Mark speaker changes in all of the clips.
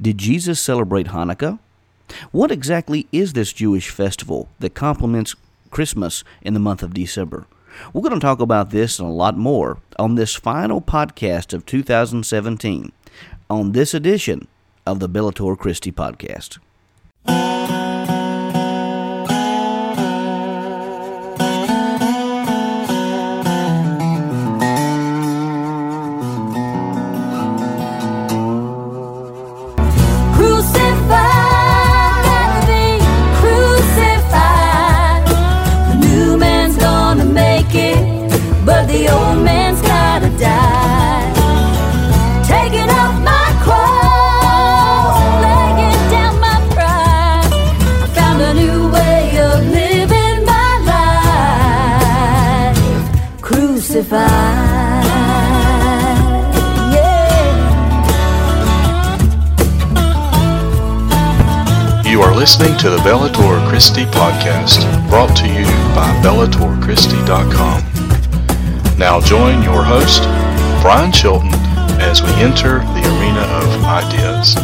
Speaker 1: Did Jesus celebrate Hanukkah? What exactly is this Jewish festival that complements Christmas in the month of December? We're going to talk about this and a lot more on this final podcast of 2017 on this edition of the Bellator Christi podcast.
Speaker 2: Listening to the Bellator Christi podcast, brought to you by BellatorChristi.com. Now join your host, Brian Chilton, as we enter the arena of ideas.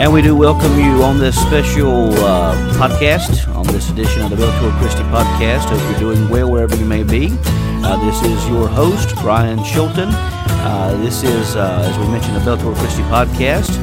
Speaker 1: And we do welcome you on this special uh, podcast, on this edition of the Bellator Christi podcast. Hope you're doing well wherever you may be. Uh, this is your host, Brian Chilton. Uh, this is, uh, as we mentioned, the Bellator Christi podcast,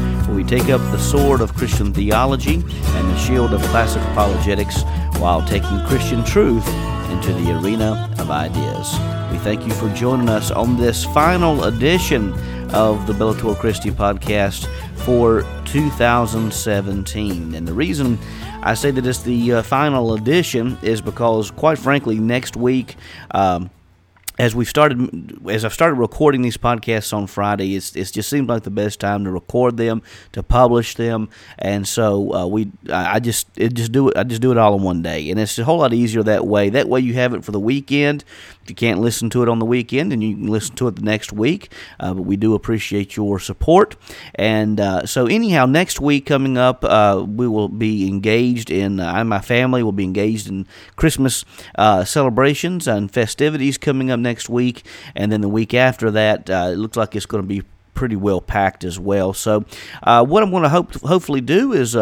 Speaker 1: take up the sword of Christian theology and the shield of classic apologetics while taking Christian truth into the arena of ideas. We thank you for joining us on this final edition of the Bellator Christi podcast for 2017. And the reason I say that it's the uh, final edition is because, quite frankly, next week, um, as we've started, as I've started recording these podcasts on Friday, it's it just seems like the best time to record them, to publish them, and so uh, we, I I just, it just do it, I just do it all in one day, and it's a whole lot easier that way. That way, you have it for the weekend. If you can't listen to it on the weekend, then you can listen to it the next week. Uh, but we do appreciate your support, and uh, so anyhow, next week coming up, uh, we will be engaged in. I and my family will be engaged in Christmas uh, celebrations and festivities coming up next week, and then the week after that, uh, it looks like it's going to be pretty well packed as well. So, uh, what I'm going to hope hopefully do is.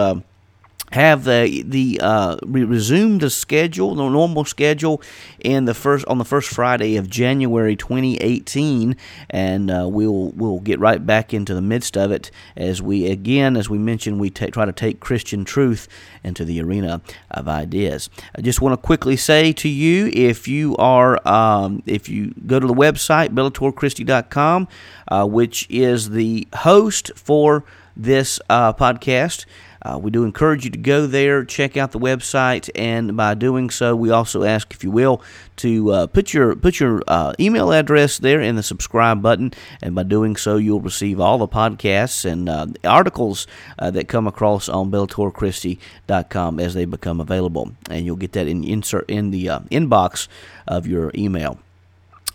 Speaker 1: Have the the uh, re- resume the schedule, the normal schedule, in the first on the first Friday of January 2018, and uh, we'll we'll get right back into the midst of it as we again, as we mentioned, we try to take Christian truth into the arena of ideas. I just want to quickly say to you, if you are um, if you go to the website bellatorchristi.com, uh, which is the host for this uh, podcast. Uh, we do encourage you to go there, check out the website, and by doing so, we also ask, if you will, to uh, put your put your uh, email address there in the subscribe button, and by doing so, you'll receive all the podcasts and uh, articles uh, that come across on BellatorChristi.com as they become available, and you'll get that in insert in the uh, inbox of your email.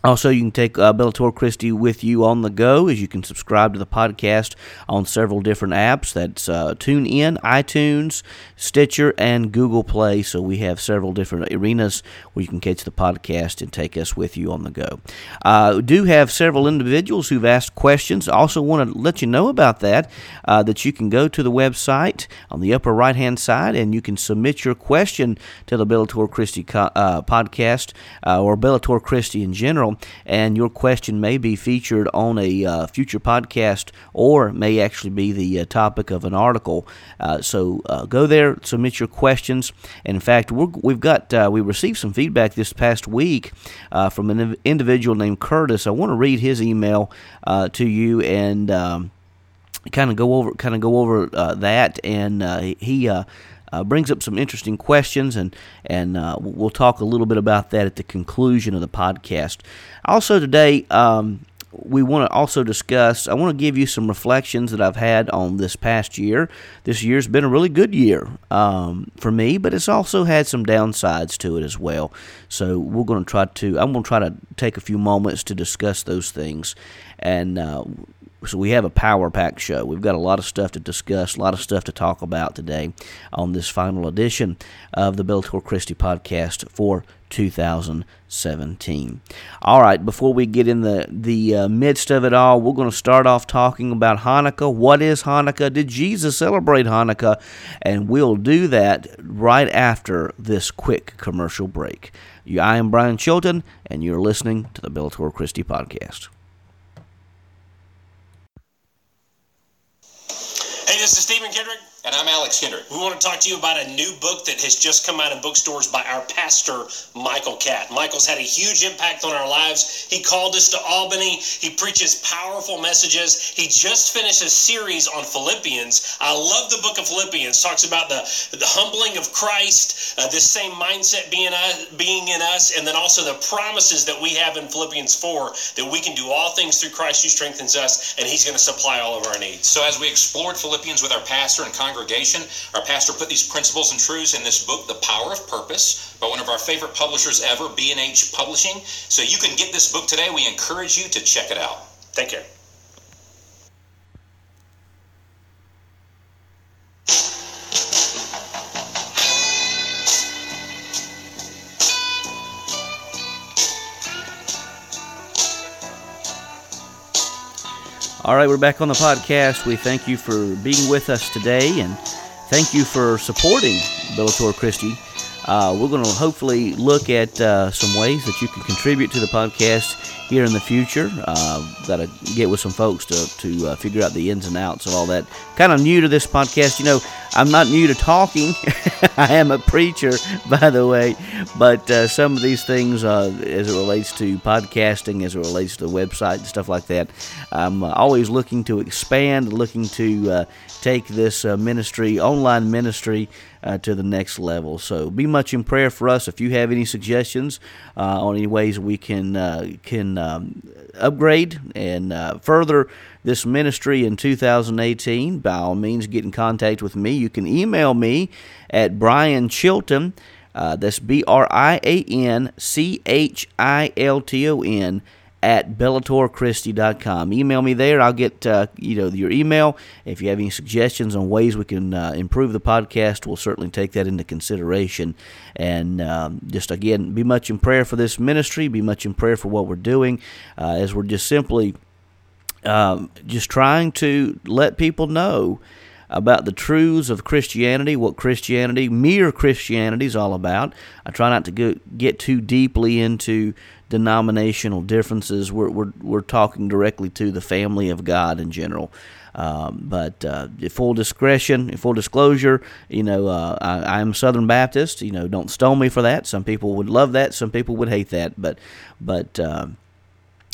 Speaker 1: Also, you can take uh, Bellator Christi with you on the go as you can subscribe to the podcast on several different apps. That's uh, TuneIn, iTunes, Stitcher, and Google Play. So we have several different arenas where you can catch the podcast and take us with you on the go. Uh, do have several individuals who've asked questions. Also, want to let you know about that, uh, that you can go to the website on the upper right hand side and you can submit your question to the Bellator Christi co- uh, podcast uh, or Bellator Christi in general and your question may be featured on a uh, future podcast or may actually be the uh, topic of an article. Uh, so uh, go there, submit your questions. And in fact, we're, we've got uh, we received some feedback this past week from an individual named Curtis. I want to read his email to you and. Um, kind of go over kind of go over that and uh, he uh, brings up some interesting questions and and uh, we'll talk a little bit about that at the conclusion of the podcast. Also today um, we want to also discuss i want to give you some reflections that i've had on this past year. This year's been a really good year um, for me but it's also had some downsides to it as well. So we're going to try to i'm going to try to take a few moments to discuss those things. And uh, so we have a power pack show. We've got a lot of stuff to discuss, a lot of stuff to talk about today on this final edition of the Bellator Christi podcast for 2017. All right, before we get in the the uh, midst of it all, we're going to start off talking about Hanukkah. What is Hanukkah? Did Jesus celebrate Hanukkah? And we'll do that right after this quick commercial break. I am Brian Chilton, and you're listening to the Bellator Christi podcast.
Speaker 3: Hey, this is Kendrick.
Speaker 4: And I'm Alex Kendrick.
Speaker 3: We want to talk to you about a new book that has just come out in bookstores by our pastor, Michael Catt. Michael's had a huge impact on our lives. He called us to Albany. He preaches powerful messages. He just finished a series on Philippians. I love the book of Philippians. Talks about the, the humbling of Christ, uh, this same mindset being, being in us, and then also the promises that we have in Philippians 4 that we can do all things through Christ who strengthens us, and he's going to supply all of our needs.
Speaker 4: So as we explored Philippians with our pastor and congregation, congregation. Our pastor put these principles and truths in this book, The Power of Purpose, by one of our favorite publishers ever, B&H Publishing. So you can get this book today. We encourage you to check it out.
Speaker 3: Take care.
Speaker 1: All right, we're back on the podcast. We thank you for being with us today and thank you for supporting Bellator Christi. Uh, we're going to hopefully look at uh, some ways that you can contribute to the podcast here in the future. Uh, Got to get with some folks to, to uh, figure out the ins and outs of all that. Kind of new to this podcast. You know, I'm not new to talking. I am a preacher, by the way. But uh, some of these things, uh, as it relates to podcasting, as it relates to the website and stuff like that, I'm always looking to expand, looking to take this ministry, online ministry, uh, to the next level. So be much in prayer for us. If you have any suggestions on any ways we can can um, upgrade and further this ministry in 2018, by all means, get in contact with me. You can email me at Brian Chilton. Uh, that's B R I A N C H I L T O N at bellatorchristi.com. Email me there. I'll get uh, you know your email. If you have any suggestions on ways we can uh, improve the podcast, we'll certainly take that into consideration. And um, just again, be much in prayer for this ministry. Be much in prayer for what we're doing, uh, as we're just simply um, just trying to let people know about the truths of Christianity, what Christianity, mere Christianity, is all about. I try not to go, get too deeply into denominational differences. We're, we're, we're talking directly to the family of God in general. Um, but uh, full discretion, full disclosure, you know, uh, I, am Southern Baptist. You know, don't stone me for that. Some people would love that. Some people would hate that. But, but. Uh,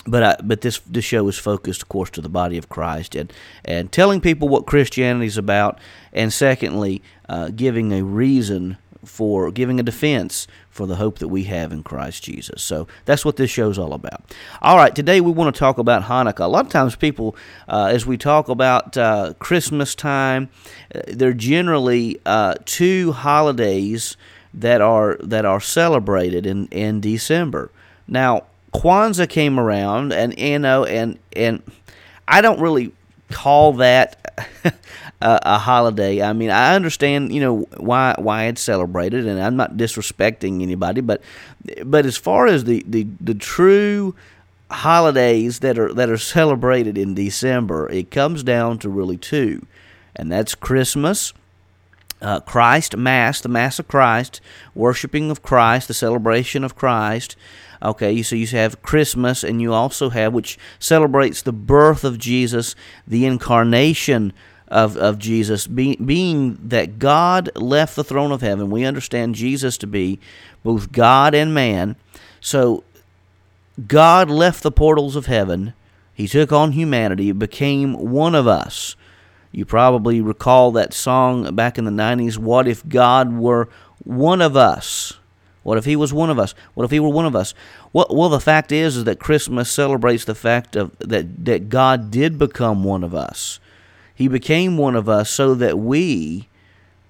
Speaker 1: but I, but this this show is focused, of course, to the body of Christ and and telling people what Christianity is about, and secondly, uh, giving a reason for giving a defense for the hope that we have in Christ Jesus. So that's what this show is all about. All right, today we want to talk about Hanukkah. A lot of times, people, uh, as we talk about uh, Christmas time, uh, there are generally uh, two holidays that are that are celebrated in in December. Now Kwanzaa came around, and you know, and and I don't really call that a, a, holiday. I mean, I understand, you know, why why it's celebrated, and I'm not disrespecting anybody, but but as far as the the, the true holidays that are that are celebrated in December, it comes down to really two, and that's Christmas. Uh, Christ Mass, the Mass of Christ, worshiping of Christ, the celebration of Christ, Okay, so you have Christmas, and you also have, which celebrates the birth of Jesus, the incarnation of, of Jesus, be, being that God left the throne of heaven. We understand Jesus to be both God and man. So God left the portals of heaven. He took on humanity, became one of us. You probably recall that song back in the 90s, What If God Were One of Us? What if he was one of us? What if he were one of us? Well, well the fact is, is that Christmas celebrates the fact of that, that God did become one of us. He became one of us so that we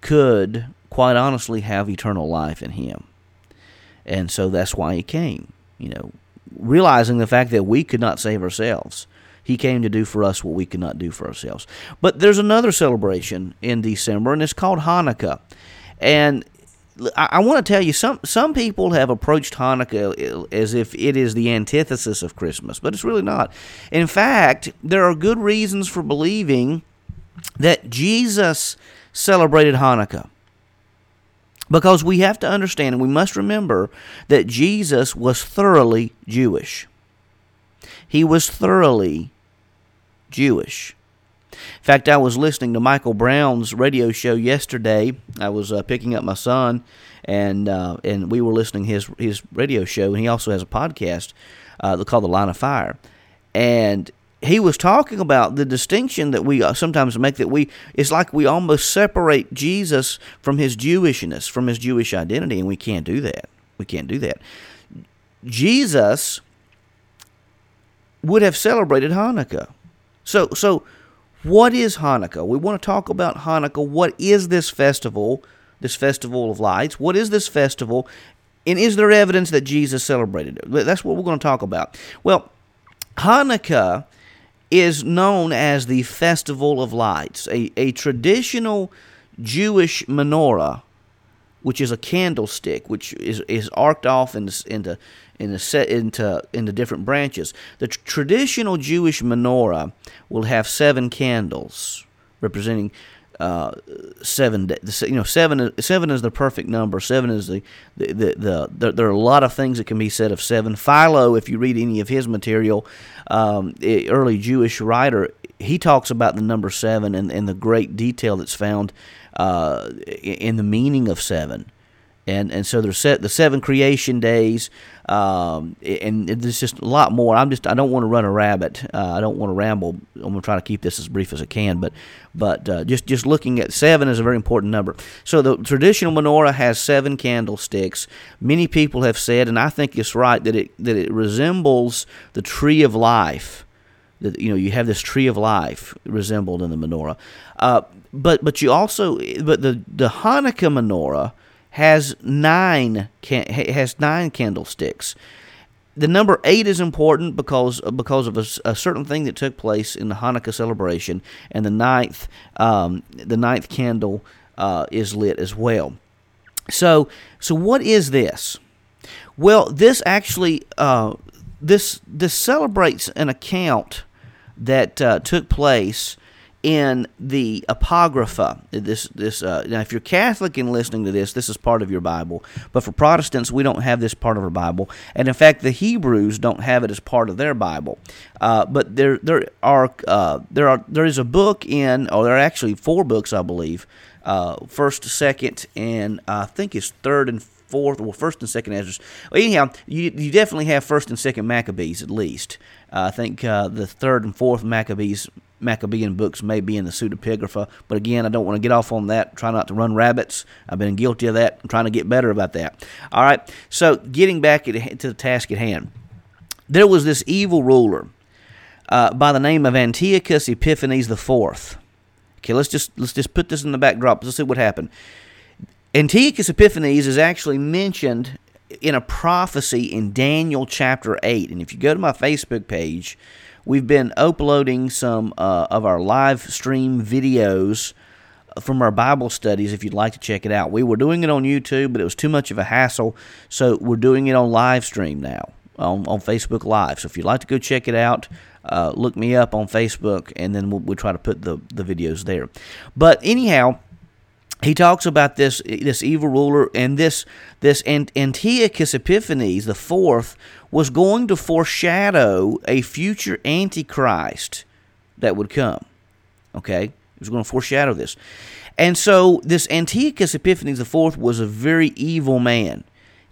Speaker 1: could, quite honestly, have eternal life in him. And so that's why he came, you know, realizing the fact that we could not save ourselves. He came to do for us what we could not do for ourselves. But there's another celebration in December, and it's called Hanukkah. And I, I want to tell you, some some people have approached Hanukkah uh, as if it is the antithesis of Christmas, but it's really not. In fact, there are good reasons for believing that Jesus celebrated Hanukkah. Because we have to understand and we must remember that Jesus was thoroughly Jewish. He was thoroughly Jewish. In fact, I was listening to Michael Brown's radio show yesterday. I was uh, picking up my son, and uh, and we were listening his his radio show, and he also has a podcast uh, called The Line of Fire. And he was talking about the distinction that we uh, sometimes make that we it's like we almost separate Jesus from his Jewishness, from his Jewish identity, and we can't do that. We can't do that. Jesus would have celebrated Hanukkah. So so what is Hanukkah? We want to talk about Hanukkah. What is this festival? This festival of lights. What is this festival? And is there evidence that Jesus celebrated it? That's what we're going to talk about. Well, Hanukkah is known as the Festival of Lights, a, a traditional Jewish menorah, which is a candlestick, which is, is arced off into into into set into into different branches. The tr- traditional Jewish menorah will have seven candles, representing uh, seven. You know, seven. Seven is the perfect number. Seven is the the, the the, the There are a lot of things that can be said of seven. Philo, if you read any of his material, um, early Jewish writer, he talks about the number seven and, and the great detail that's found uh, in the meaning of seven and and so there's set the seven creation days, um, and there's just a lot more. I'm just I don't want to run a rabbit. Uh, I don't want to ramble. I'm gonna try to keep this as brief as I can. But but uh, just just looking at seven is a very important number. So the traditional menorah has seven candlesticks. Many people have said, and I think it's right that it that it resembles the tree of life. That you know you have this tree of life resembled in the menorah. Uh, but but you also but the the Hanukkah menorah has nine has nine candlesticks. The number eight is important because because of a, a, certain thing that took place in the Hanukkah celebration, and the ninth um, the ninth candle uh, is lit as well. So so what is this? Well, this actually uh, this this celebrates an account that uh, took place in the apocrypha. This this uh, now if you're catholic and listening to this this is part of your bible. But for protestants we don't have this part of our bible. And in fact the hebrews don't have it as part of their bible. Uh, but there there are uh, there are there is a book in or there are actually four books i believe. Uh, first second and i think it's third and fourth, well, first and second Esdras. Well, anyhow, you, you definitely have first and second Maccabees at least. Uh, I think uh, the third and fourth Maccabees Maccabean books may be in the pseudepigrapha, but again, I don't want to get off on that. Try not to run rabbits. I've been guilty of that. I'm trying to get better about that. All right, so getting back to the task at hand, there was this evil ruler uh, by the name of Antiochus Epiphanes the Fourth. Okay, let's just let's just put this in the backdrop. Let's see what happened. Antiochus Epiphanes is actually mentioned in a prophecy in Daniel chapter 8. And if you go to my Facebook page, we've been uploading some uh, of our live stream videos from our Bible studies if you'd like to check it out. We were doing it on YouTube, but it was too much of a hassle, so we're doing it on live stream now on, on Facebook Live. So if you'd like to go check it out, uh, look me up on Facebook, and then we'll, we'll try to put the, the videos there. But anyhow, he talks about this this evil ruler and this this Antiochus Epiphanes the fourth was going to foreshadow a future antichrist that would come. Okay, he was going to foreshadow this, and so this Antiochus Epiphanes fourth was a very evil man.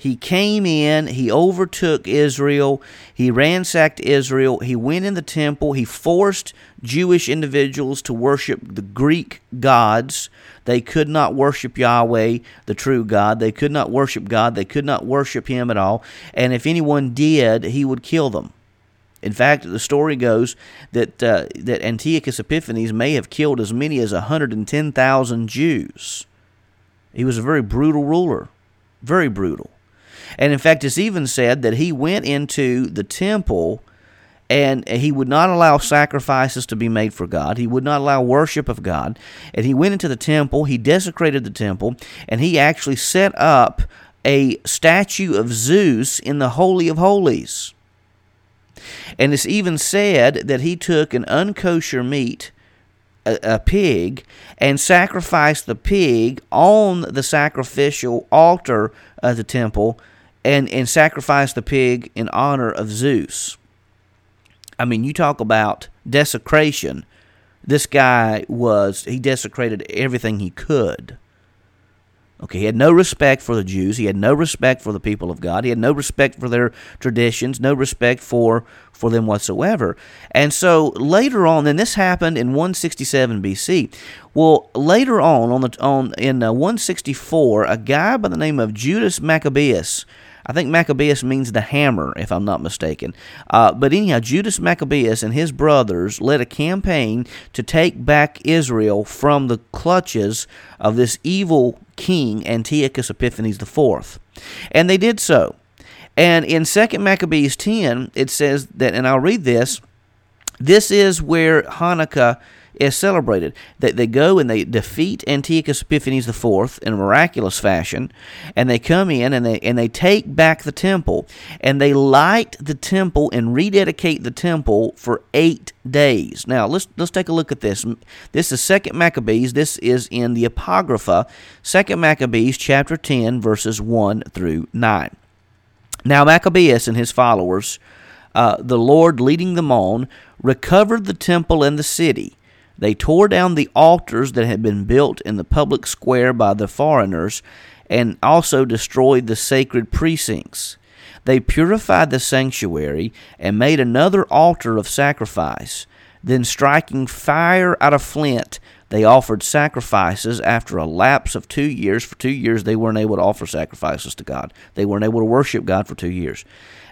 Speaker 1: He came in, he overtook Israel, he ransacked Israel, he went in the temple, he forced Jewish individuals to worship the Greek gods. They could not worship Yahweh, the true God. They could not worship God. They could not worship Him at all. And if anyone did, he would kill them. In fact, the story goes that uh, that Antiochus Epiphanes may have killed as many as 110,000 Jews. He was a very brutal ruler, very brutal. And in fact, it's even said that he went into the temple and he would not allow sacrifices to be made for God. He would not allow worship of God. And he went into the temple, he desecrated the temple, and he actually set up a statue of Zeus in the Holy of Holies. And it's even said that he took an unkosher meat, a, a, pig, and sacrificed the pig on the sacrificial altar of the temple and, and sacrificed the pig in honor of Zeus. I mean, you talk about desecration. This guy was, he desecrated everything he could. Okay, he had no respect for the Jews. He had no respect for the people of God. He had no respect for their traditions, no respect for for them whatsoever. And so later on, then this happened in 167 BC. Well, later on, on the on in uh, 164, a guy by the name of Judas Maccabeus I think Maccabeus means the hammer, if I'm not mistaken. Uh, but anyhow, Judas Maccabeus and his brothers led a campaign to take back Israel from the clutches of this evil king, Antiochus Epiphanes IV. And they did so. And in 2 Maccabees 10, it says that, and I'll read this this is where Hanukkah is celebrated. That they go and they defeat Antiochus Epiphanes IV in a miraculous fashion, and they come in and they and they take back the temple, and they light the temple and rededicate the temple for eight days. Now let's let's take a look at this. This is Second Maccabees. This is in the Apocrypha, Second Maccabees chapter ten, verses one through nine. Now Maccabeus and his followers, uh, the Lord leading them on, recovered the temple and the city they tore down the altars that had been built in the public square by the foreigners and also destroyed the sacred precincts. They purified the sanctuary and made another altar of sacrifice. Then, striking fire out of flint, they offered sacrifices after a lapse of two years. For two years, they weren't able to offer sacrifices to God. They weren't able to worship God for two years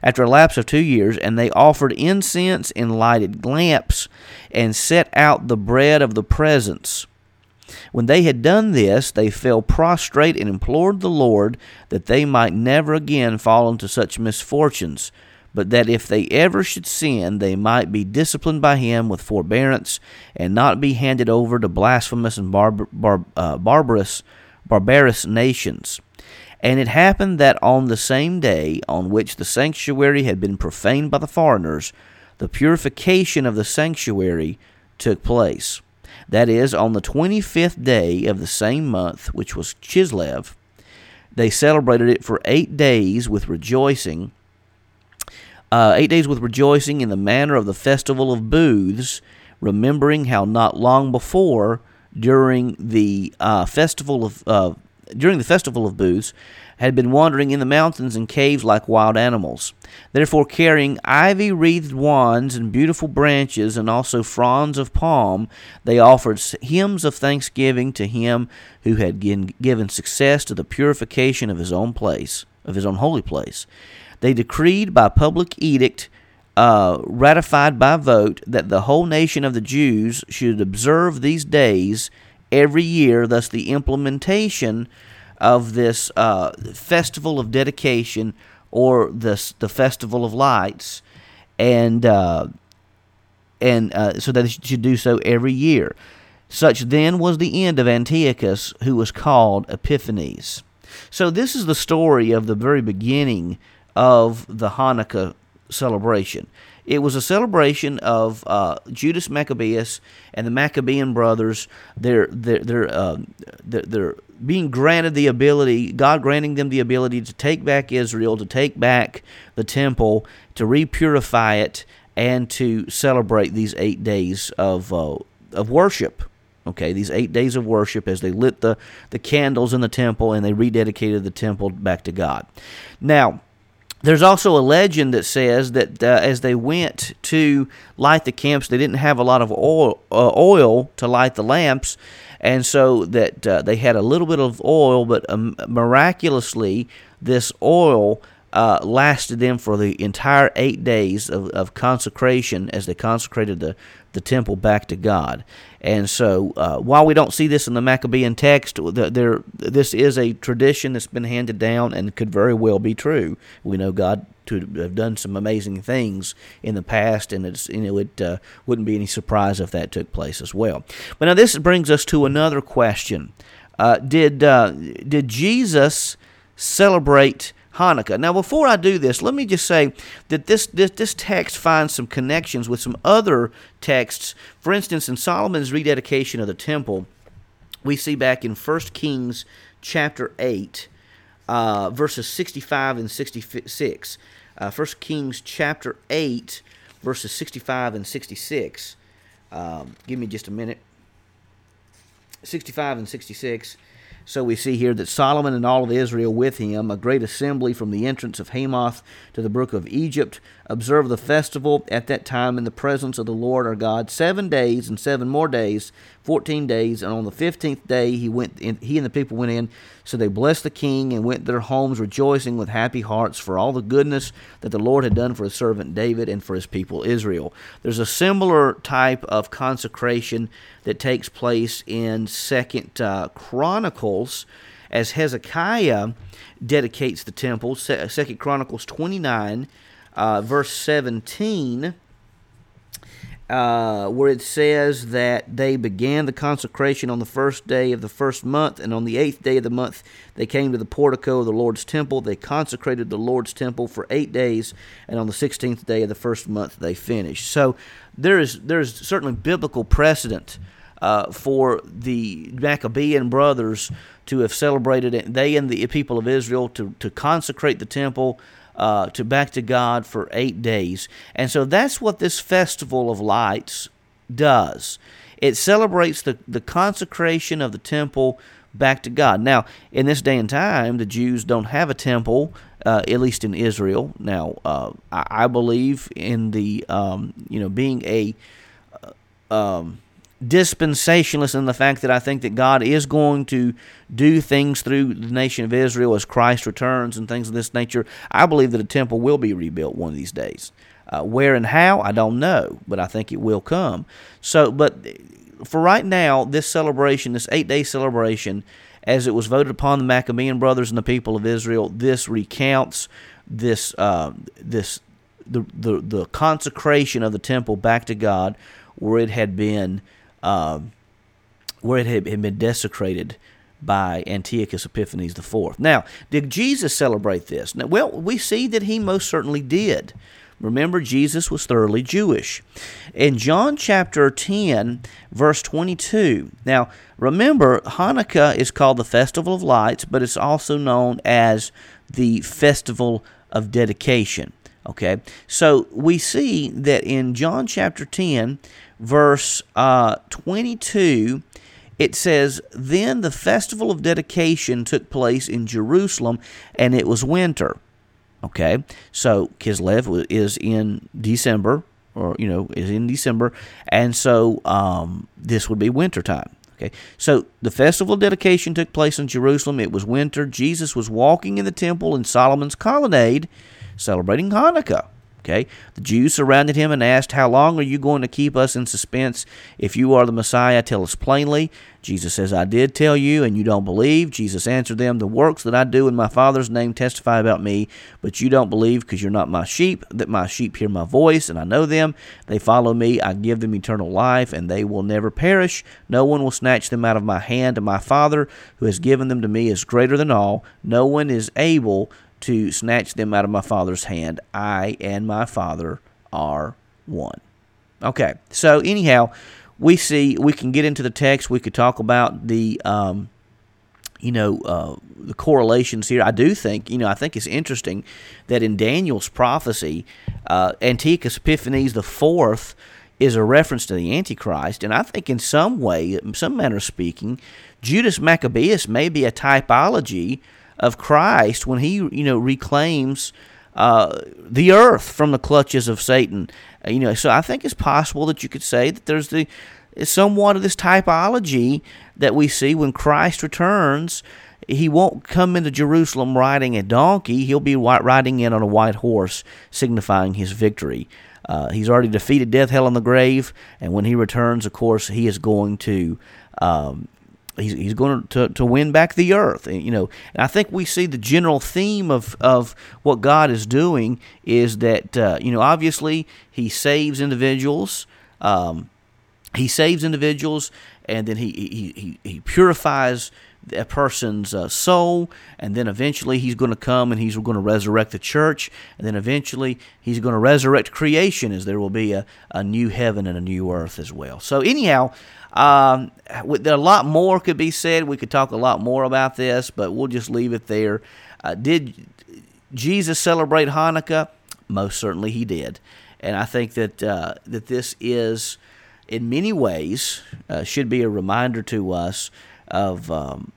Speaker 1: after a lapse of two years, and they offered incense and lighted lamps and set out the bread of the presence. When they had done this, they fell prostrate and implored the Lord that they might never again fall into such misfortunes, but that if they ever should sin, they might be disciplined by him with forbearance, and not be handed over to blasphemous and barbar- bar- uh, barbarous, barbarous nations. And it happened that on the same day on which the sanctuary had been profaned by the foreigners, the purification of the sanctuary took place. That is, on the 25th day of the same month, which was Chislev, they celebrated it for eight days with rejoicing. Uh, eight days with rejoicing in the manner of the festival of booths, remembering how not long before, during the uh, festival of uh, during the festival of booths, had been wandering in the mountains and caves like wild animals. Therefore, carrying ivy wreathed wands and beautiful branches, and also fronds of palm, they offered hymns of thanksgiving to him who had given success to the purification of his own place, of his own holy place. They decreed by public edict. Uh, ratified by vote that the whole nation of the Jews should observe these days every year, thus, the implementation of this uh, festival of dedication or the, the festival of lights, and, uh, and uh, so that they should do so every year. Such then was the end of Antiochus, who was called Epiphanes. So, this is the story of the very beginning of the Hanukkah celebration. It was a celebration of uh, Judas Maccabeus and the Maccabean brothers. They're they're they're, uh, they're, being granted the ability, God granting them the ability to take back Israel, to take back the temple, to repurify it, and to celebrate these eight days of uh, of worship. Okay, these eight days of worship as they lit the, the candles in the temple and they rededicated the temple back to God. Now, there's also a legend that says that uh, as they went to light the camps, they didn't have a lot of oil, uh, oil to light the lamps, and so that uh, they had a little bit of oil, but um, miraculously, this oil uh, lasted them for the entire eight days of, of consecration as they consecrated the, the temple back to God. And so, uh, while we don't see this in the Maccabean text, there this is a tradition that's been handed down and could very well be true. We know God to have done some amazing things in the past, and it's you know it uh, wouldn't be any surprise if that took place as well. But now this brings us to another question: uh, Did uh, did Jesus celebrate? Hanukkah. Now, before I do this, let me just say that this, this, this text finds some connections with some other texts. For instance, in Solomon's rededication of the temple, we see back in 1 Kings chapter 8, uh, verses 65 and 66. Uh, 1 Kings chapter 8, verses 65 and 66. Um, give me just a minute. 65 and 66. So we see here that Solomon and all of Israel with him, a great assembly from the entrance of Hamath to the brook of Egypt, observe the festival at that time in the presence of the Lord our God seven days and seven more days, fourteen days. And on the fifteenth day he went. In, he and the people went in. So they blessed the king and went their homes rejoicing with happy hearts for all the goodness that the Lord had done for his servant David and for his people Israel. There's a similar type of consecration that takes place in Second uh, Chronicles as Hezekiah dedicates the temple. Second Chronicles 29, uh, verse 17 uh, where it says that they began the consecration on the first day of the first month, and on the eighth day of the month they came to the portico of the Lord's temple. They consecrated the Lord's temple for eight days, and on the sixteenth day of the first month they finished. So there is there is certainly biblical precedent uh, for the Maccabean brothers to have celebrated it. They and the people of Israel to to consecrate the temple uh, to back to God for eight days. And so that's what this festival of lights does. It celebrates the, the consecration of the temple back to God. Now, in this day and time, the Jews don't have a temple, uh, at least in Israel. Now, uh, I, I, believe in the um, you know being a uh, um, dispensationalist in the fact that I think that God is going to do things through the nation of Israel as Christ returns and things of this nature. I believe that a temple will be rebuilt one of these days. Uh, where and how, I don't know, but I think it will come. So, but for right now, this celebration, this eight day celebration, as it was voted upon the Maccabean brothers and the people of Israel, this recounts this uh, this the, the the consecration of the temple back to God, where it had been uh, where it had, had been desecrated by Antiochus Epiphanes IV. Now, did Jesus celebrate this? Now, well, we see that he most certainly did. Remember, Jesus was thoroughly Jewish. In John chapter 10, verse 22, now remember, Hanukkah is called the Festival of Lights, but it's also known as the Festival of Dedication. Okay, so we see that in John chapter 10, verse uh, 22, it says, Then the festival of dedication took place in Jerusalem, and it was winter. Okay, so Kislev is in December, or, you know, is in December, and so um, this would be winter time. Okay, so the festival of dedication took place in Jerusalem. It was winter. Jesus was walking in the temple in Solomon's colonnade, celebrating Hanukkah. Okay? The Jews surrounded him and asked, How long are you going to keep us in suspense? If you are the Messiah, tell us plainly. Jesus says, I did tell you, and you don't believe. Jesus answered them, The works that I do in my Father's name testify about me, but you don't believe because you're not my sheep, that my sheep hear my voice, and I know them. They follow me. I give them eternal life, and they will never perish. No one will snatch them out of my hand, and my Father, who has given them to me, is greater than all. No one is able to snatch them out of my Father's hand. I and my Father are one. Okay, so anyhow, we see we can get into the text. We could talk about the, um, you know, uh, the correlations here. I do think, you know, I think it's interesting that in Daniel's prophecy, uh, Antiochus Epiphanes the fourth is a reference to the Antichrist, and I think in some way, in some manner of speaking, Judas Maccabeus may be a typology of Christ when he you know reclaims uh, the earth from the clutches of Satan. Uh, you know, so I think it's possible that you could say that there's the somewhat of this typology that we see when Christ returns. he won't come into Jerusalem riding a donkey. He'll be riding in on a white horse, signifying his victory. Uh, he's already defeated death, hell, and the grave, and when he returns, of course, he is going to um, he's, he's going to, to win back the earth. You know, and I think we see the general theme of, of what God is doing is that uh, you know obviously He saves individuals. Um, he saves individuals, and then he he, he, he purifies a person's uh, soul, and then eventually he's going to come and he's going to resurrect the church, and then eventually he's going to resurrect creation as there will be a, a new heaven and a new earth as well. So, anyhow, um, a lot more could be said. We could talk a lot more about this, but we'll just leave it there. Uh, did Jesus celebrate Hanukkah? Most certainly he did. And I think that, uh, that this is, in many ways, uh, should be a reminder to us of um,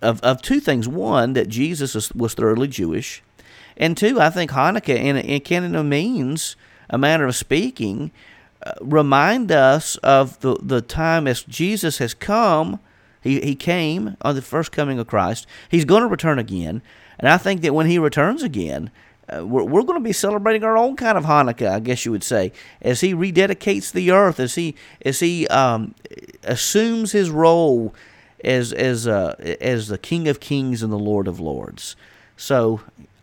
Speaker 1: of, of two things. One, that Jesus was, thoroughly Jewish. And two, I think Hanukkah, in, in Canada means, a manner of speaking, remind us of the, the time as Jesus has come. He, he came on the first coming of Christ. He's going to return again. And I think that when he returns again, uh, we're, we're going to be celebrating our own kind of Hanukkah, I guess you would say, as he rededicates the earth, as he as he um, assumes his role as as uh, as the King of Kings and the Lord of Lords. So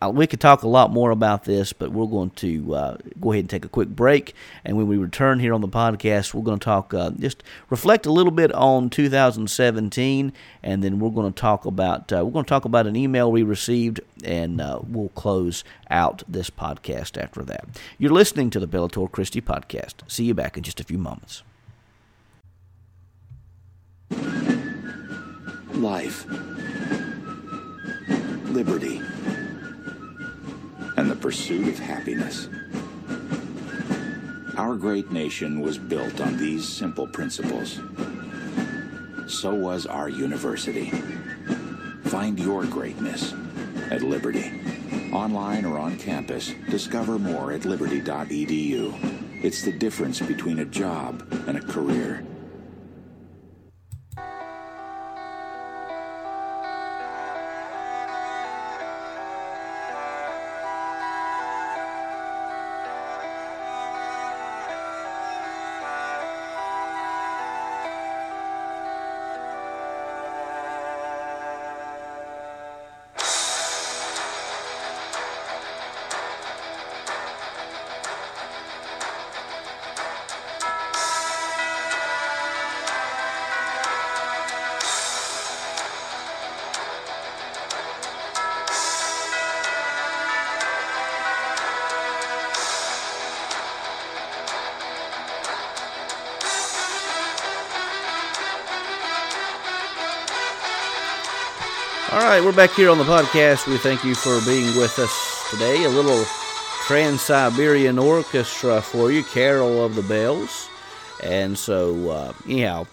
Speaker 1: we could talk a lot more about this, but we're going to uh, go ahead and take a quick break. And when we return here on the podcast, we're going to talk, uh, just reflect a little bit on 2017, and then we're going to talk about uh, we're going to talk about an email we received, and uh, we'll close out this podcast after that. You're listening to the Bellator Christi podcast. See you back in just a few moments.
Speaker 5: Life, liberty and the pursuit of happiness. Our great nation was built on these simple principles. So was our university. Find your greatness at Liberty. Online or on campus, discover more at liberty.edu. It's the difference between a job and a career.
Speaker 1: All right, we're back here on the podcast. We thank you for being with us today. A little Trans Siberian Orchestra for you, Carol of the Bells. And so, uh, anyhow,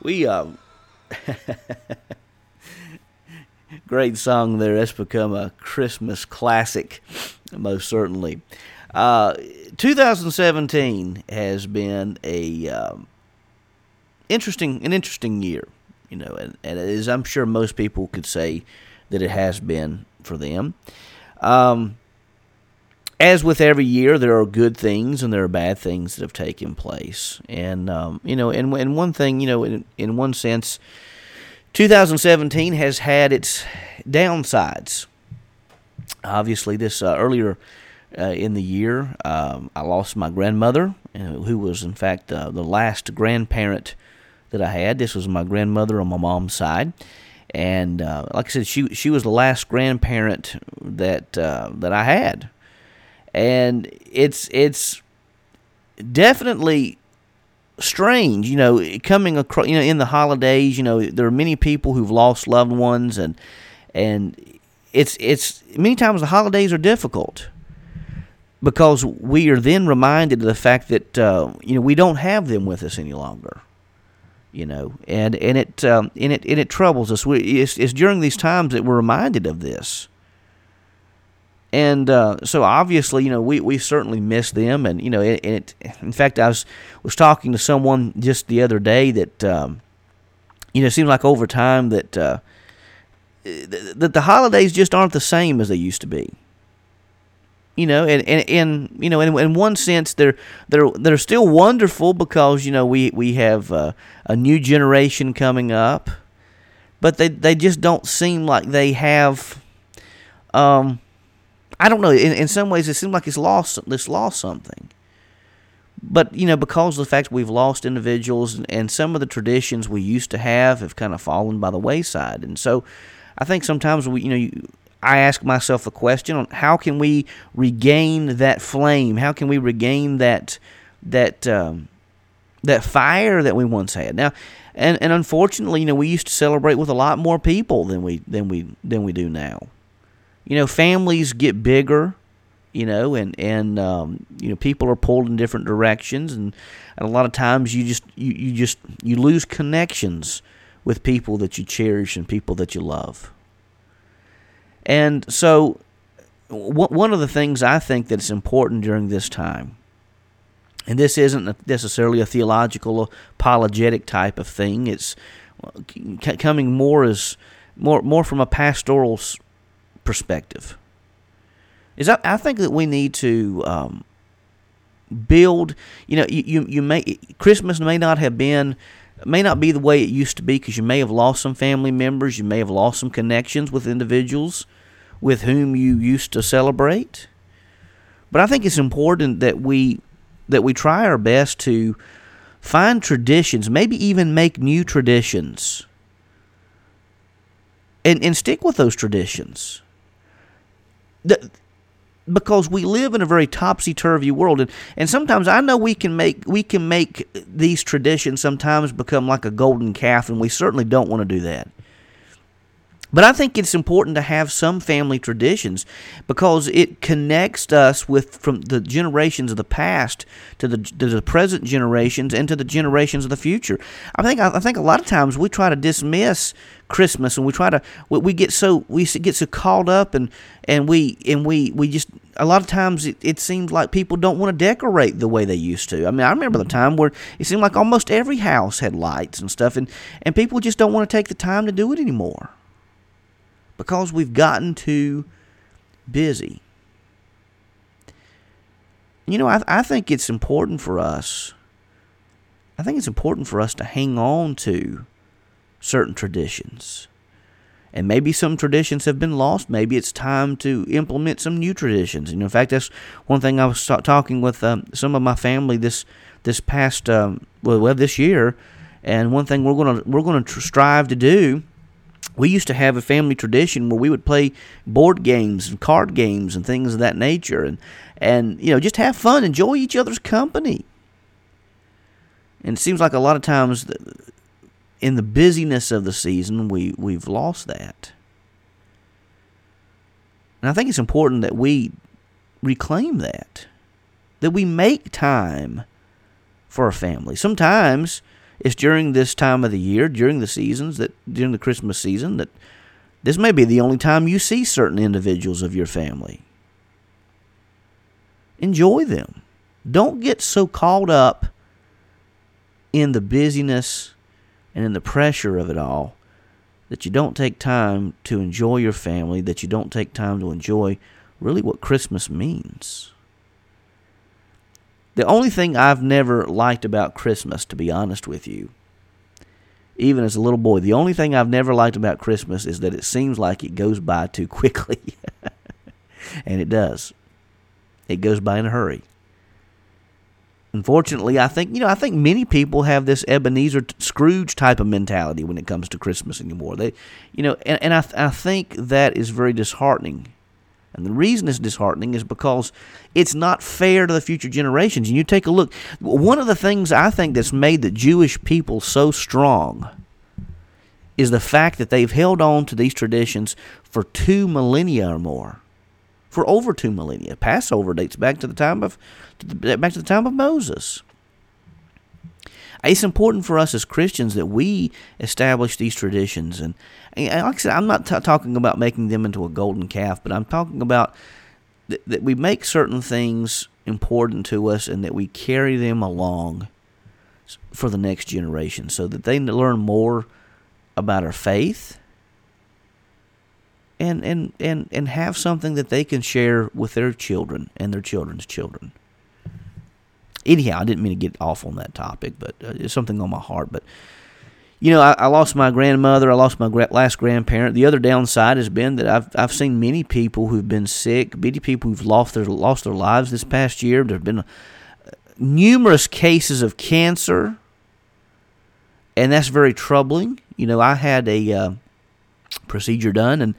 Speaker 1: we, uh, great song there. It's become a Christmas classic, most certainly. Uh, 2017 has been a um, interesting, an interesting year you know, and, and as I'm sure most people could say that it has been for them. Um, as with every year, there are good things and there are bad things that have taken place, and um, you know, and, and one thing, you know, in, in one sense, 2017 has had its downsides. Obviously, this uh, earlier uh, in the year, um, I lost my grandmother, who was in fact uh, the last grandparent that I had. This was my grandmother on my mom's side, and uh, like I said, she she was the last grandparent that uh, that I had, and it's it's definitely strange, you know, coming across, you know, in the holidays, you know, there are many people who've lost loved ones, and and it's it's many times the holidays are difficult because we are then reminded of the fact that uh, you know we don't have them with us any longer you know, and and it um, and it and it troubles us. We, it's, it's during these times that we're reminded of this, and uh, so obviously, you know, we, we certainly miss them, and you know, and it, In fact, I was was talking to someone just the other day that um, you know, it seems like over time that uh, that the holidays just aren't the same as they used to be. You know, and, and, and you know, in, in one sense, they're they're they're still wonderful because you know we we have uh, a new generation coming up, but they they just don't seem like they have. Um, I don't know. In, in some ways, it seems like it's lost. It's lost something. But you know, because of the fact we've lost individuals and, and some of the traditions we used to have have kind of fallen by the wayside, and so I think sometimes we, you know, you, I ask myself a question on how can we regain that flame? How can we regain that that um, that fire that we once had? Now, and and unfortunately, you know, we used to celebrate with a lot more people than we than we than we do now. You know, families get bigger, you know, and and um, you know, people are pulled in different directions, and, and a lot of times you just you, you just you lose connections with people that you cherish and people that you love. And so, one of the things I think that's important during this time, and this isn't necessarily a theological apologetic type of thing, it's coming more as more more from a pastoral perspective. Is that I think that we need to um, build. You know, you, you you may Christmas may not have been may not be the way it used to be because you may have lost some family members, you may have lost some connections with individuals with whom you used to celebrate. But I think it's important that we that we try our best to find traditions, maybe even make new traditions. And and stick with those traditions. The, because we live in a very topsy-turvy world and, and sometimes I know we can make we can make these traditions sometimes become like a golden calf and we certainly don't want to do that. But I think it's important to have some family traditions because it connects us with from the generations of the past to the to the present generations and to the generations of the future. I think I think a lot of times we try to dismiss Christmas and we try to we get so we get so caught up and and we and we we just a lot of times it, it seems like people don't want to decorate the way they used to. I mean, I remember the time where it seemed like almost every house had lights and stuff and and people just don't want to take the time to do it anymore because we've gotten too busy. You know, I, I think it's important for us. I think it's important for us to hang on to certain traditions. And maybe some traditions have been lost. Maybe it's time to implement some new traditions. And in fact, that's one thing I was talking with um, some of my family this this past um, well, this year. And one thing we're gonna we're gonna strive to do we used to have a family tradition where we would play board games and card games and things of that nature and and you know just have fun enjoy each other's company. And it seems like a lot of times in the busyness of the season we we've lost that. And i think it's important that we reclaim that that we make time for a family. Sometimes it's during this time of the year, during the seasons that during the Christmas season that this may be the only time you see certain individuals of your family. Enjoy them. Don't get so caught up in the busyness and in the pressure of it all that you don't take time to enjoy your family, that you don't take time to enjoy really what Christmas means. The only thing I've never liked about Christmas, to be honest with you, even as a little boy, the only thing I've never liked about Christmas is that it seems like it goes by too quickly. and it does. It goes by in a hurry. Unfortunately, I think you know I think many people have this Ebenezer Scrooge type of mentality when it comes to Christmas anymore. They, you know, and, and I I think that is very disheartening and the reason it's disheartening is because it's not fair to the future generations. And you take a look, one of the things I think that's made the Jewish people so strong is the fact that they've held on to these traditions for two millennia or more. For over two millennia. Passover dates back to the time of back to the time of Moses. It's important for us as Christians that we establish these traditions. And, and like I said, I'm not t- talking about making them into a golden calf, but I'm talking about th- that we make certain things important to us and that we carry them along for the next generation so that they learn more about our faith and and and and have something that they can share with their children and their children's children. Anyhow, I didn't mean to get off on that topic, but uh, it's something on my heart. But you know, I, I lost my grandmother. I lost my gra- last grandparent. The other downside has been that I've I've seen many people who've been sick, many people who've lost their lost their lives this past year. There've been uh, numerous cases of cancer, and that's very troubling. You know, I had a uh, procedure done, and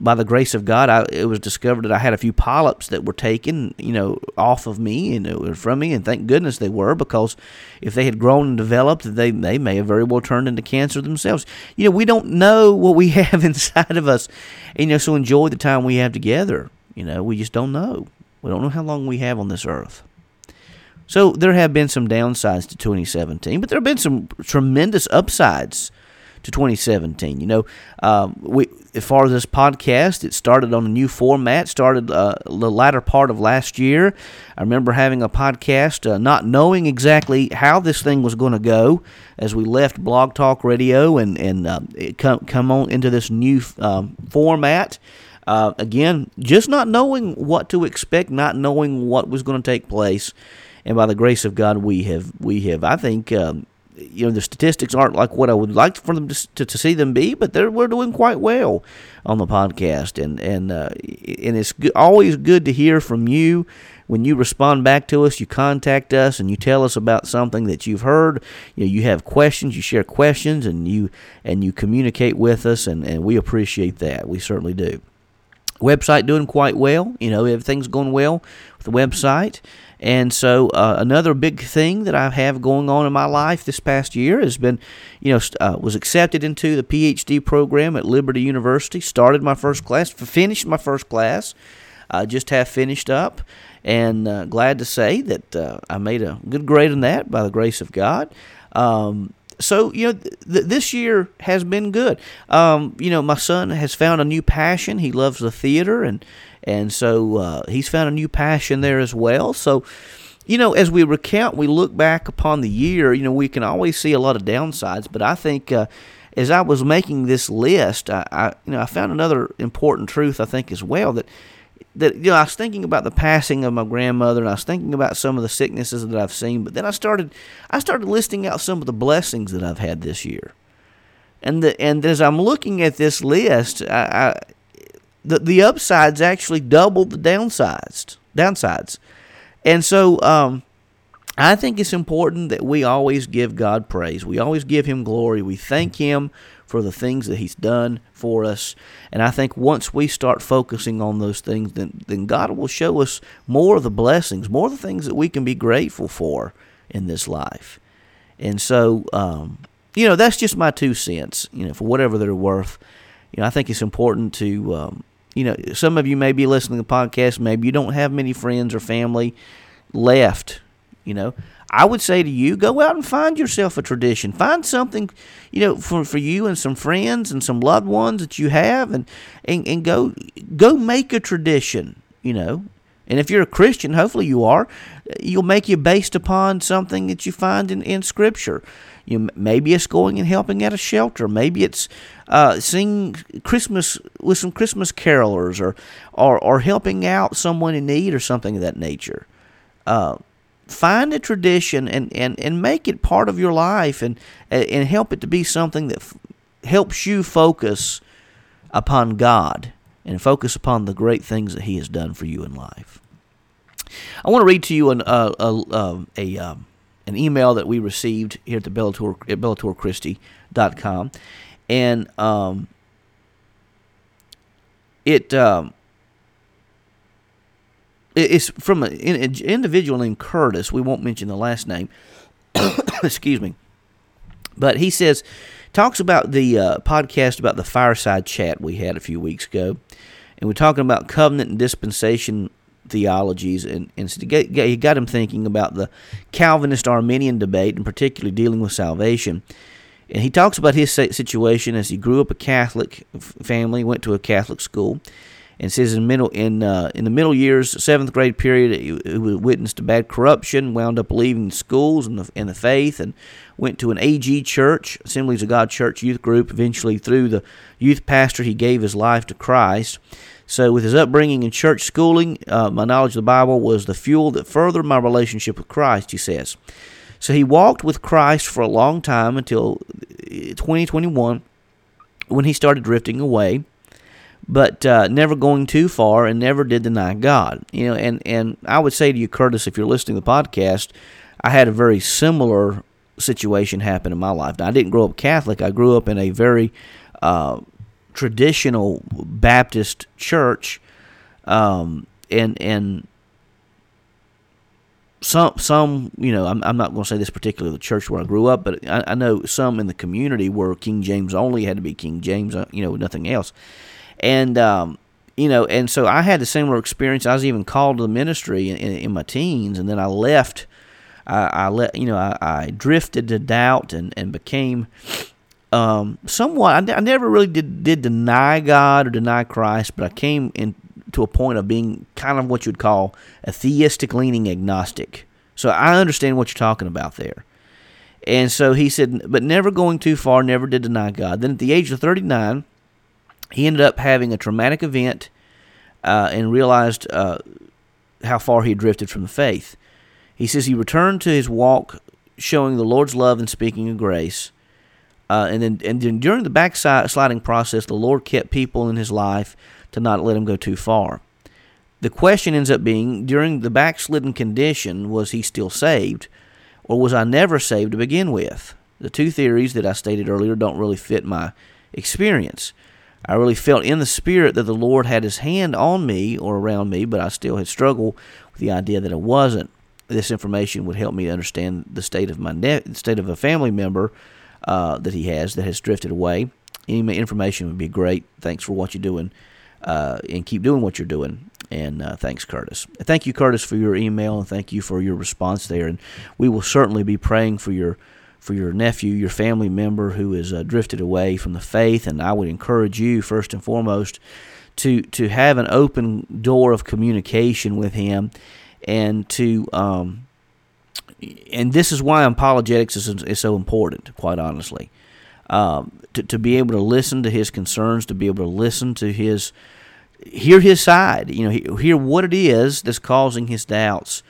Speaker 1: by the grace of God, I, it was discovered that I had a few polyps that were taken, you know, off of me and uh, from me, and thank goodness they were because if they had grown and developed, they they may have very well turned into cancer themselves. You know, we don't know what we have inside of us, and, you know, so enjoy the time we have together. You know, we just don't know. We don't know how long we have on this earth. So there have been some downsides to 2017, but there have been some tremendous upsides to 2017. You know, um, we as far as this podcast, it started on a new format. Started uh, the latter part of last year. I remember having a podcast, uh, not knowing exactly how this thing was going to go, as we left Blog Talk Radio and and uh, come come on into this new um, format. Uh, again, just not knowing what to expect, not knowing what was going to take place, and by the grace of God, we have we have I think um, you know the statistics aren't like what I would like for them to, to, to see them be, but they're we're doing quite well on the podcast, and and uh, and it's good, always good to hear from you when you respond back to us. You contact us and you tell us about something that you've heard. You know, you have questions, you share questions, and you and you communicate with us, and and we appreciate that. We certainly do. Website doing quite well. You know, everything's going well with the website. And so, uh, another big thing that I have going on in my life this past year has been, you know, uh, was accepted into the PhD program at Liberty University. Started my first class, finished my first class, uh, just have finished up, and uh, glad to say that uh, I made a good grade in that by the grace of God. Um, so you know th- this year has been good um, you know my son has found a new passion he loves the theater and and so uh, he's found a new passion there as well. So, you know, as we recount, we look back upon the year, you know, we can always see a lot of downsides, but I think. Uh, as I was making this list, I, I, you know I found another important truth I think as well that that you know I was thinking about the passing of my grandmother and I was thinking about some of the sicknesses that I've seen, but then I started I started listing out some of the blessings that I've had this year, and the and as I'm looking at this list, I, I the the upsides actually double the downsides downsides, and so um, I think it's important that we always give God praise. We always give Him glory. We thank Him for the things that He's done for us, and I think once we start focusing on those things, then then God will show us more of the blessings, more of the things that we can be grateful for in this life, and so. Um, you know, that's just my two cents. You know, for whatever they're worth, you know, I think it's important to um, you know, some of you may be listening to the podcast, maybe you don't have many friends or family left, you know. I would say to you, go out and find yourself a tradition. Find something, you know, for, for you and some friends and some loved ones that you have and, and, and go go make a tradition, you know. And if you're a Christian, hopefully you are, you'll make you based upon something that you find in, in Scripture. You maybe it's going and helping at a shelter. Maybe it's uh, singing Christmas with some Christmas carolers, or or or helping out someone in need, or something of that nature. Uh, find a tradition and, and, and make it part of your life, and and help it to be something that f- helps you focus upon God and focus upon the great things that He has done for you in life. I want to read to you an, uh, a, a, a um, an email that we received here at the Bellator at BellatorChristi.com, and um, it um, it's from an individual named Curtis. We won't mention the last name. Excuse me, but he says talks about the uh, podcast about the fireside chat we had a few weeks ago, and we're talking about covenant and dispensation theologies, and, and so he got him thinking about the Calvinist Arminian debate, and particularly dealing with salvation. And he talks about his situation as he grew up a Catholic family, went to a Catholic school, and says in middle in uh, in the middle years, seventh grade period, he, witnessed a bad corruption, wound up leaving schools and the and the faith, and went to an AG church, Assemblies of God Church youth group. Eventually, through the youth pastor, he gave his life to Christ. So, with his upbringing in church schooling, uh, my knowledge of the Bible was the fuel that furthered my relationship with Christ. He says. So he walked with Christ for a long time until 2021 when he started drifting away but uh, never going too far and never did deny God. You know, and and I would say to you, Curtis, if you're listening to the podcast, I had a very similar situation happen in my life. Now, I didn't grow up Catholic. I grew up in a very uh, traditional Baptist church, um, and and some some you know I'm, I'm not going to say this particular the church where I grew up, but I, I know some in the community where King James only had to be King James, uh, you know, nothing else and um, you know, and so I had a similar experience. I was even called to the ministry in, in, in my teens, and then I left. I, I let you know I, I, drifted to doubt and and became um, somewhat. I, never really did did deny God or deny Christ, but I came in to a point of being kind of what you'd call a theistic leaning agnostic. So I understand what you're talking about there. And so he said, but never going too far, never did deny God. Then at the age of 39, he ended up having a traumatic event uh, and realized uh, how far he had drifted from the faith. He says he returned to his walk, showing the Lord's love and speaking of grace. Uh, and then, and then during the backsliding process, the Lord kept people in his life to not let him go too far. The question ends up being during the backslidden condition, was he still saved, or was I never saved to begin with? The two theories that I stated earlier don't really fit my experience. I really felt in the spirit that the Lord had his hand on me or around me, but I still had struggled with the idea that it wasn't. This information would help me understand the state of my ne- state of a family member uh, that he has that has drifted away. Any information would be great. Thanks for what you're doing, uh, and keep doing what you're doing. And uh, thanks, Curtis. Thank you, Curtis, for your email, and thank you for your response there. And we will certainly be praying for your for your nephew, your family member who has uh, drifted away from the faith. And I would encourage you, first and foremost, to to have an open door of communication with him, and to um, and this is why apologetics is, is so important. Quite honestly, um, to to be able to listen to his concerns, to be able to listen to his hear his side, you know, hear what it is that's causing his doubts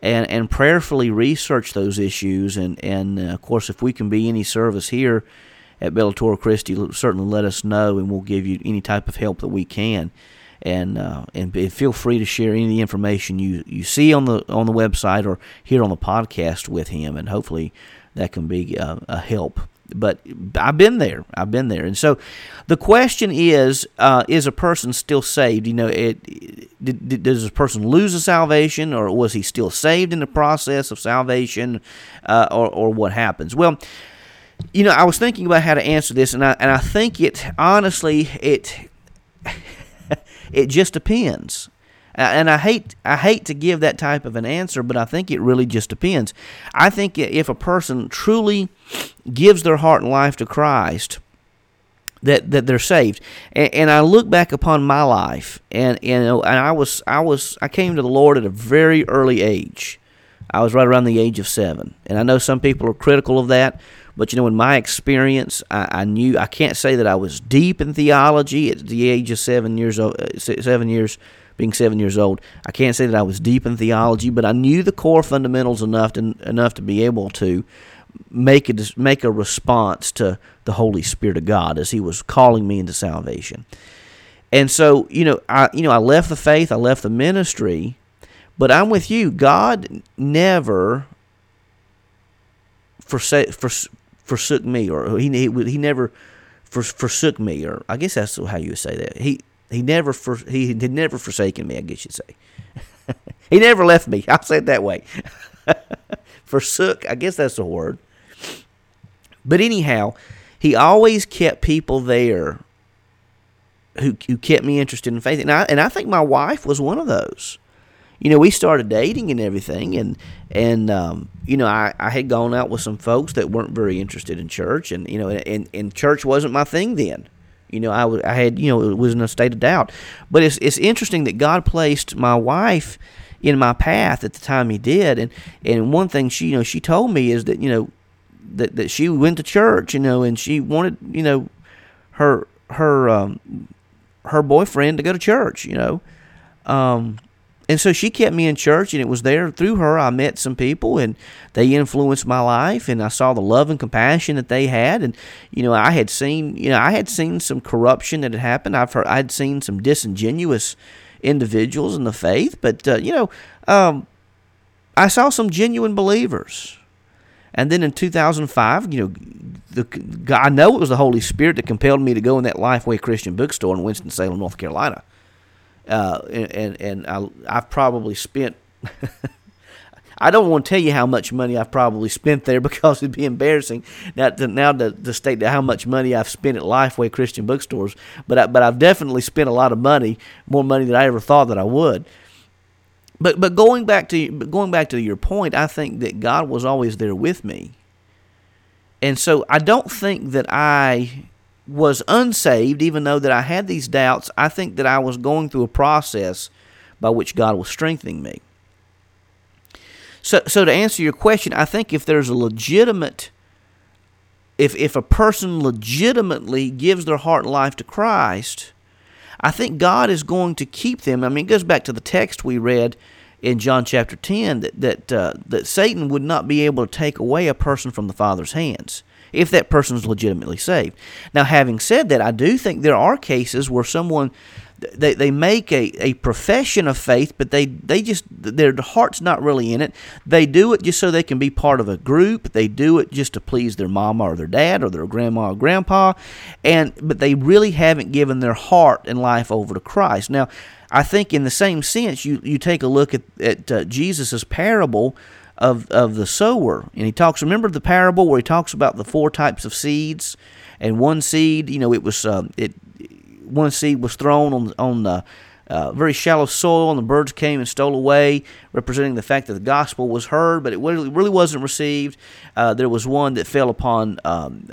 Speaker 1: and and prayerfully research those issues. And and uh, of course, if we can be any service here at Bellator Christi, certainly let us know, and we'll give you any type of help that we can. And uh, and feel free to share any of the information you, you see on the on the website or here on the podcast with him, and hopefully that can be a, a help but I've been there. I've been there, and so the question is: uh, Is a person still saved? You know, it, did, did, does a person lose a salvation, or was he still saved in the process of salvation, uh, or or what happens? Well, you know, I was thinking about how to answer this, and I and I think it honestly it it just depends and I hate I hate to give that type of an answer, but I think it really just depends. I think if a person truly gives their heart and life to Christ, that that they're saved. And, and I look back upon my life, and know, and I was I was I came to the Lord at a very early age. I was right around the age of seven, and I know some people are critical of that. But you know, in my experience, I, I, knew I can't say that I was deep in theology at the age of seven years old, uh, seven years being seven years old. I can't say that I was deep in theology, but I knew the core fundamentals enough to enough to be able to make a make a response to the Holy Spirit of God as He was calling me into salvation. And so, you know, I you know I left the faith, I left the ministry, but I'm with you. God never forsake, forsook me, or he he, he never forsook me, or I guess that's how you would say that. He he never for, he had never forsaken me, I guess you'd say. he never left me. I'll say it that way. Forsook, I guess that's the word. But anyhow, he always kept people there who who kept me interested in faith, and I and I think my wife was one of those. You know, we started dating and everything, and and um, you know, I, I had gone out with some folks that weren't very interested in church, and you know, and and church wasn't my thing then. You know, I, w- I had, you know, it was in a state of doubt. But it's, it's interesting that God placed my wife in my path at the time He did. And, and one thing she, you know, she told me is that, you know, that, that she went to church, you know, and she wanted, you know, her, her, um, her boyfriend to go to church, you know. Um, and so she kept me in church, and it was there through her I met some people, and they influenced my life, and I saw the love and compassion that they had, and you know I had seen, you know, I had seen some corruption that had happened. I've heard, I'd seen some disingenuous individuals in the faith, but uh, you know, um, I saw some genuine believers. And then in 2005, you know, the, I know it was the Holy Spirit that compelled me to go in that Lifeway Christian bookstore in Winston Salem, North Carolina uh, and and I, I've probably spent. I don't want to tell you how much money I've probably spent there because it'd be embarrassing now to, now to, to state how much money I've spent at Lifeway Christian bookstores. But I, but I've definitely spent a lot of money, more money than I ever thought that I would. But but going back to going back to your point, I think that God was always there with me, and so I don't think that I was unsaved, even though that I had these doubts, I think that I was going through a process by which God was strengthening me. So, so to answer your question, I think if there's a legitimate, if if a person legitimately gives their heart and life to Christ, I think God is going to keep them. I mean, it goes back to the text we read in John chapter ten that that uh, that Satan would not be able to take away a person from the Father's hands if that person is legitimately saved. Now, having said that, I do think there are cases where someone they, they make a, a profession of faith, but they, they just their heart's not really in it. They do it just so they can be part of a group. They do it just to please their mama or their dad or their grandma or grandpa, and but they really haven't given their heart and life over to Christ. Now, I think in the same sense, you, you take a look at at uh, Jesus's parable of of the sower, and he talks. Remember the parable where he talks about the four types of seeds, and one seed, you know, it was uh, it one seed was thrown on on the uh, very shallow soil, and the birds came and stole away, representing the fact that the gospel was heard, but it really, wasn't received. Uh, there was one that fell upon um,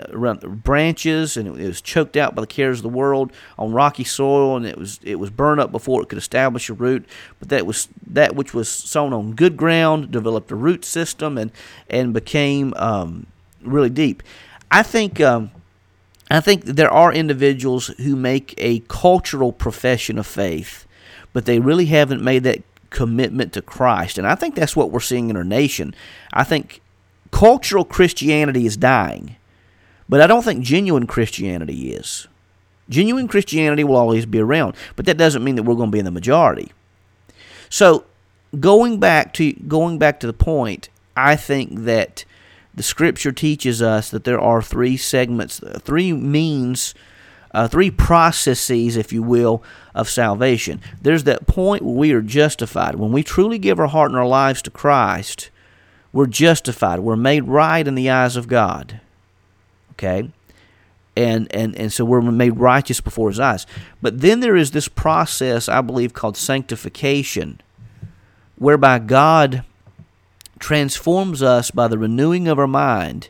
Speaker 1: branches, and it was choked out by the cares of the world on rocky soil, and it was it was burned up before it could establish a root. But that was that which was sown on good ground developed a root system and and became um, really deep. I think. Um, I think there are individuals who make a cultural profession of faith, but they really haven't made that commitment to Christ. And I think that's what we're seeing in our nation. I think cultural Christianity is dying, but I don't think genuine Christianity is. Genuine Christianity will always be around, but that doesn't mean that we're going to be in the majority. So, going back to going back to the point, I think that the scripture teaches us that there are three segments, three means, uh, three processes, if you will, of salvation. There's that point where we are justified. When we truly give our heart and our lives to Christ, we're justified. We're made right in the eyes of God. Okay? And, and, and so we're made righteous before His eyes. But then there is this process, I believe, called sanctification, whereby God transforms us by the renewing of our mind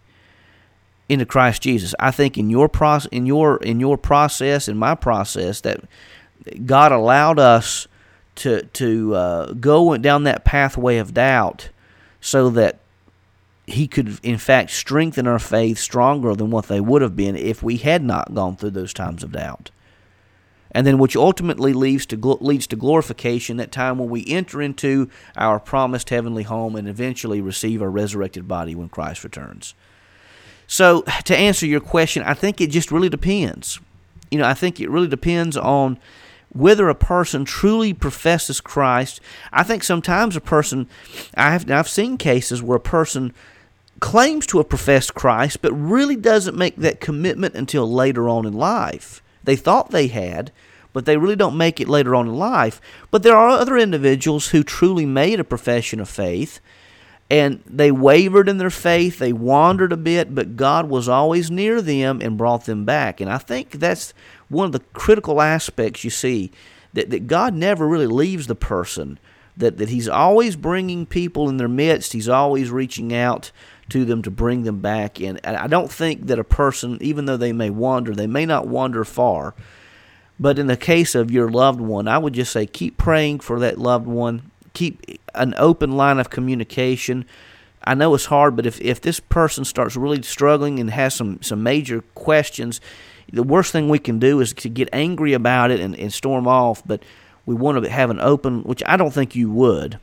Speaker 1: into Christ Jesus. I think in your process, in your in your process, in my process, that God allowed us to to uh, go down that pathway of doubt, so that He could, in fact, strengthen our faith stronger than what they would have been if we had not gone through those times of doubt and then which ultimately leads to leads to glorification that time when we enter into our promised heavenly home and eventually receive our resurrected body when Christ returns. So to answer your question, I think it just really depends. You know, I think it really depends on whether a person truly professes Christ. I think sometimes a person I've I've seen cases where a person claims to have professed Christ but really doesn't make that commitment until later on in life. They thought they had, but they really don't make it later on in life. But there are other individuals who truly made a profession of faith and they wavered in their faith, they wandered a bit, but God was always near them and brought them back. And I think that's one of the critical aspects you see that, that God never really leaves the person, that, that He's always bringing people in their midst, He's always reaching out to them to bring them back. And I don't think that a person, even though they may wander, they may not wander far. But in the case of your loved one, I would just say keep praying for that loved one. Keep an open line of communication. I know it's hard, but if, if this person starts really struggling and has some, some major questions, the worst thing we can do is to get angry about it and, and storm off. But we want to have an open, which I don't think you would.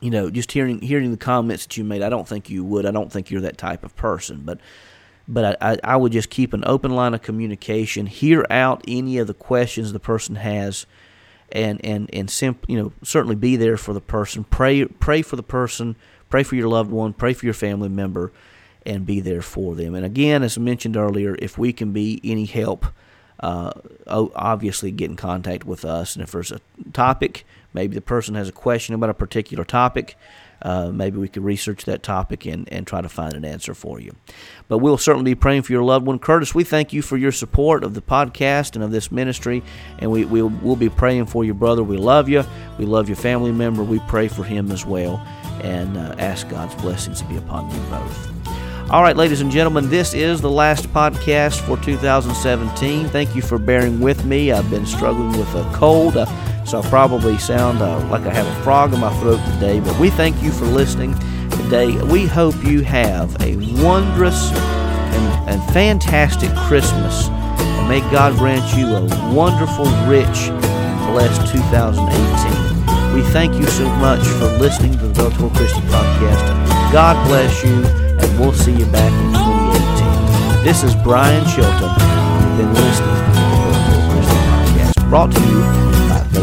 Speaker 1: You know, just hearing hearing the comments that you made, I don't think you would. I don't think you're that type of person. But but I, I would just keep an open line of communication, hear out any of the questions the person has, and and and simply you know certainly be there for the person. Pray pray for the person, pray for your loved one, pray for your family member, and be there for them. And again, as mentioned earlier, if we can be any help uh, obviously get in contact with us. And if there's a topic, maybe the person has a question about a particular topic, uh, maybe we could research that topic and, and try to find an answer for you. But we'll certainly be praying for your loved one. Curtis, we thank you for your support of the podcast and of this ministry, and we, we'll, we'll be praying for your brother. We love you. We love your family member. We pray for him as well and uh, ask God's blessings to be upon you both. All right, ladies and gentlemen, this is the last podcast for 2017. Thank you for bearing with me. I've been struggling with a cold, uh, so I probably sound uh, like I have a frog in my throat today. But we thank you for listening today. We hope you have a wondrous and, and fantastic Christmas. And may God grant you a wonderful, rich, blessed 2018. We thank you so much for listening to the Bellator Christi Podcast. God bless you and we'll see you back in 2018. This is Brian Chilton. You've been listening to the Christian Podcast, brought to you.